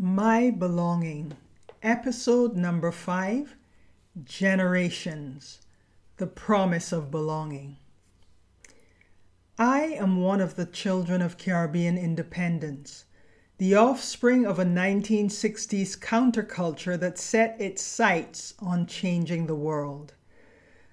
My Belonging, episode number five Generations The Promise of Belonging. I am one of the children of Caribbean independence, the offspring of a 1960s counterculture that set its sights on changing the world.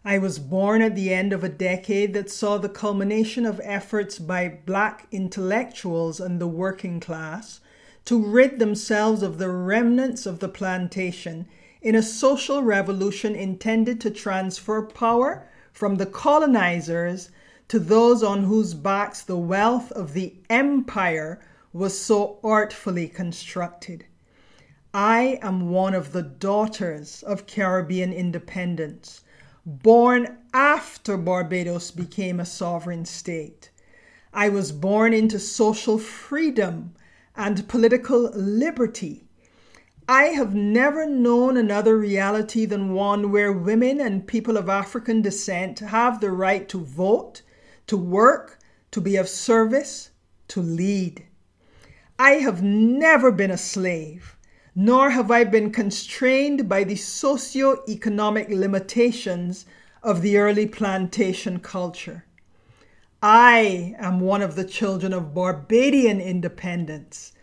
I was born at the end of a decade that saw the culmination of efforts by black intellectuals and the working class to rid themselves of the remnants of the plantation in a social revolution intended to transfer power from the colonizers to those on whose backs the wealth of the empire was so artfully constructed. I am one of the daughters of Caribbean independence, born after Barbados became a sovereign state. I was born into social freedom and political liberty. I have never known another reality than one where women and people of African descent have the right to vote, to work, to be of service, to lead. I have never been a slave, nor have I been constrained by the socio-economic limitations of the early plantation culture. I am one of the children of Barbadian independence.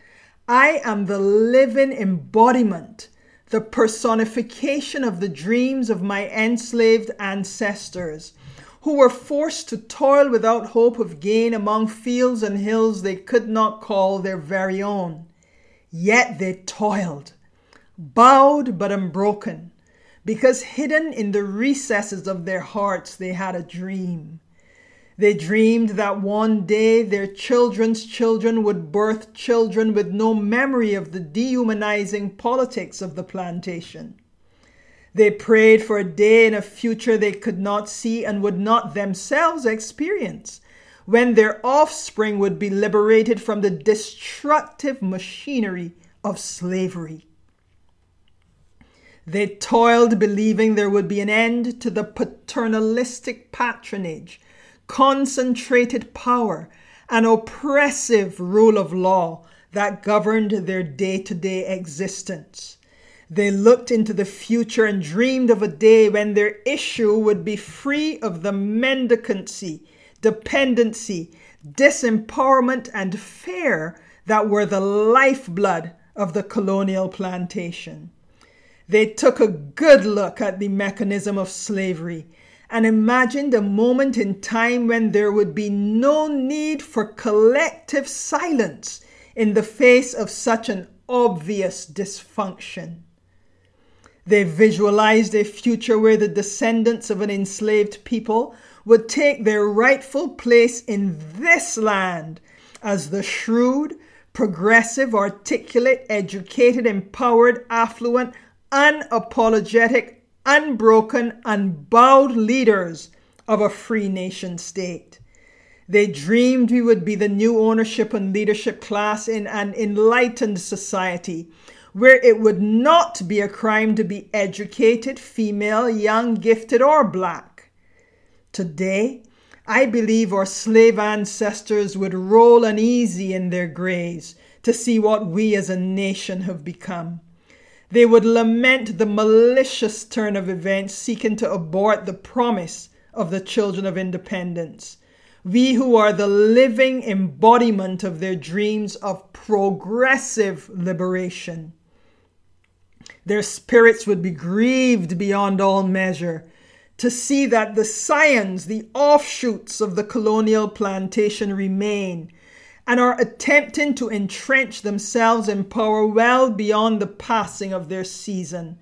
I am the living embodiment, the personification of the dreams of my enslaved ancestors who were forced to toil without hope of gain among fields and hills they could not call their very own. Yet they toiled, bowed but unbroken, because hidden in the recesses of their hearts they had a dream. They dreamed that one day their children's children would birth children with no memory of the dehumanizing politics of the plantation. They prayed for a day in a future they could not see and would not themselves experience, when their offspring would be liberated from the destructive machinery of slavery. They toiled believing there would be an end to the paternalistic patronage concentrated power, and oppressive rule of law that governed their day to day existence. They looked into the future and dreamed of a day when their issue would be free of the mendicancy, dependency, disempowerment, and fear that were the lifeblood of the colonial plantation. They took a good look at the mechanism of slavery and imagined a moment in time when there would be no need for collective silence in the face of such an obvious dysfunction. They visualized a future where the descendants of an enslaved people would take their rightful place in this land as the shrewd, progressive, articulate, educated, empowered, affluent, unapologetic, unbroken, unbowed leaders of a free nation state. They dreamed we would be the new ownership and leadership class in an enlightened society where it would not be a crime to be educated, female, young, gifted, or black. Today, I believe our slave ancestors would roll uneasy in their graves to see what we as a nation have become. They would lament the malicious turn of events seeking to abort the promise of the children of independence. We who are the living embodiment of their dreams of progressive liberation. Their spirits would be grieved beyond all measure to see that the scions, the offshoots of the colonial plantation remain and are attempting to entrench themselves in power well beyond the passing of their season.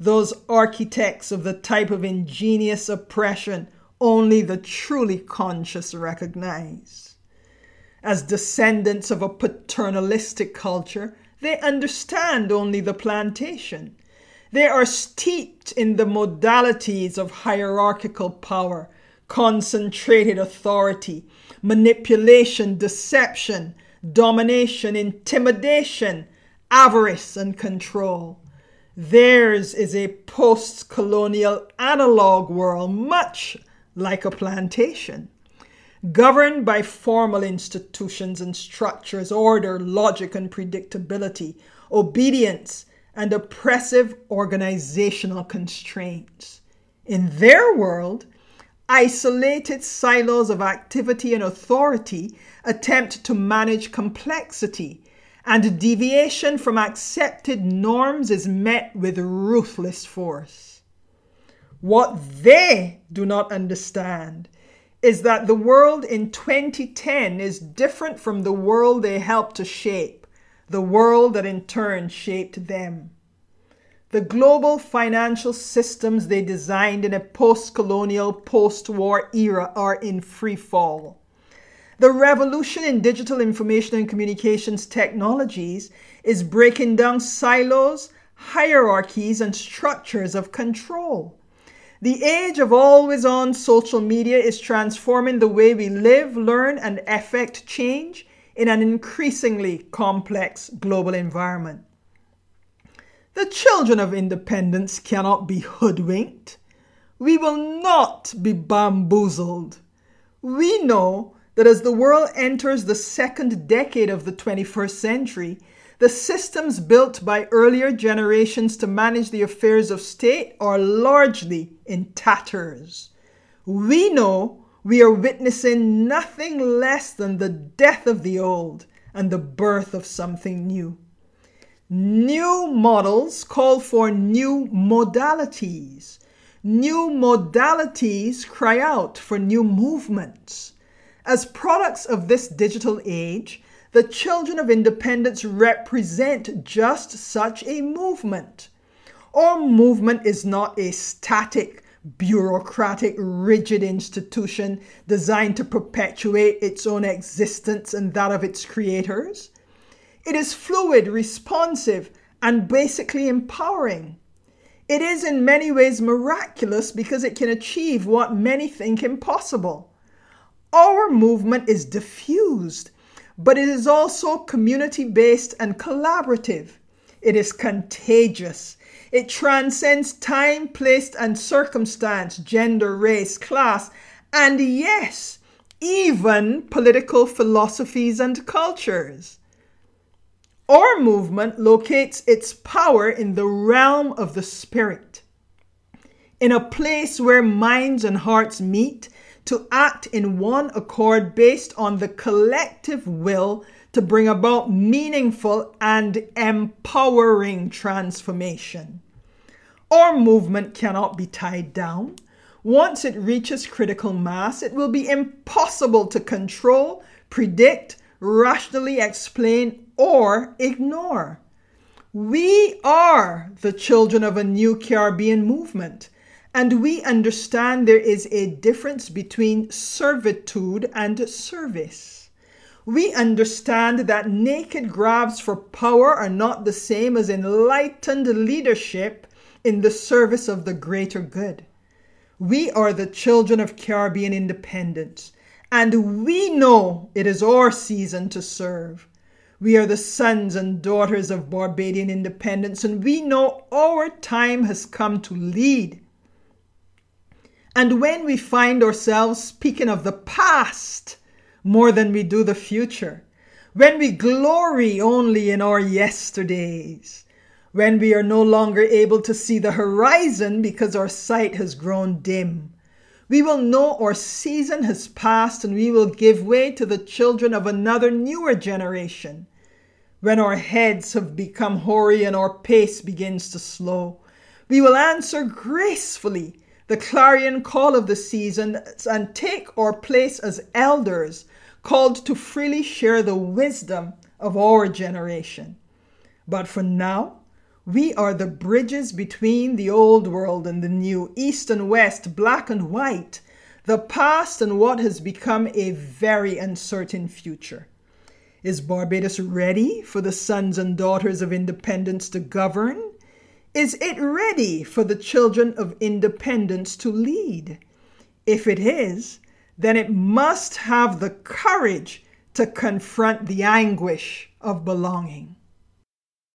Those architects of the type of ingenious oppression only the truly conscious recognize. As descendants of a paternalistic culture, they understand only the plantation. They are steeped in the modalities of hierarchical power, concentrated authority, manipulation, deception, domination, intimidation, avarice, and control. Theirs is a post colonial analog world, much like a plantation, governed by formal institutions and structures, order, logic, and predictability, obedience, and oppressive organizational constraints. In their world, isolated silos of activity and authority attempt to manage complexity, and deviation from accepted norms is met with ruthless force. What they do not understand is that the world in 2010 is different from the world they helped to shape, the world that in turn shaped them. The global financial systems they designed in a post colonial, post war era are in free fall. The revolution in digital information and communications technologies is breaking down silos, hierarchies, and structures of control. The age of always on social media is transforming the way we live, learn, and effect change in an increasingly complex global environment. The children of independence cannot be hoodwinked. We will not be bamboozled. We know that as the world enters the second decade of the 21st century, the systems built by earlier generations to manage the affairs of state are largely in tatters. We know we are witnessing nothing less than the death of the old and the birth of something new. New models call for new modalities. New modalities cry out for new movements. As products of this digital age, the children of independence represent just such a movement. Our movement is not a static, bureaucratic, rigid institution designed to perpetuate its own existence and that of its creators. It is fluid, responsive, and basically empowering. It is in many ways miraculous because it can achieve what many think impossible. Our movement is diffused, but it is also community based and collaborative. It is contagious. It transcends time, place, and circumstance, gender, race, class, and yes, even political philosophies and cultures. Our movement locates its power in the realm of the spirit, in a place where minds and hearts meet to act in one accord based on the collective will to bring about meaningful and empowering transformation. Our movement cannot be tied down. Once it reaches critical mass, it will be impossible to control, predict, rationally explain, or ignore. We are the children of a new Caribbean movement, and we understand there is a difference between servitude and service. We understand that naked grabs for power are not the same as enlightened leadership in the service of the greater good. We are the children of Caribbean independence and we know it is our season to serve. We are the sons and daughters of Barbadian independence, and we know our time has come to lead. And when we find ourselves speaking of the past more than we do the future, when we glory only in our yesterdays, when we are no longer able to see the horizon because our sight has grown dim, we will know our season has passed and we will give way to the children of another newer generation. When our heads have become hoary and our pace begins to slow, we will answer gracefully the clarion call of the season and take our place as elders called to freely share the wisdom of our generation. But for now, we are the bridges between the old world and the new, east and west, black and white, the past and what has become a very uncertain future. Is Barbados ready for the sons and daughters of independence to govern? Is it ready for the children of independence to lead? If it is, then it must have the courage to confront the anguish of belonging.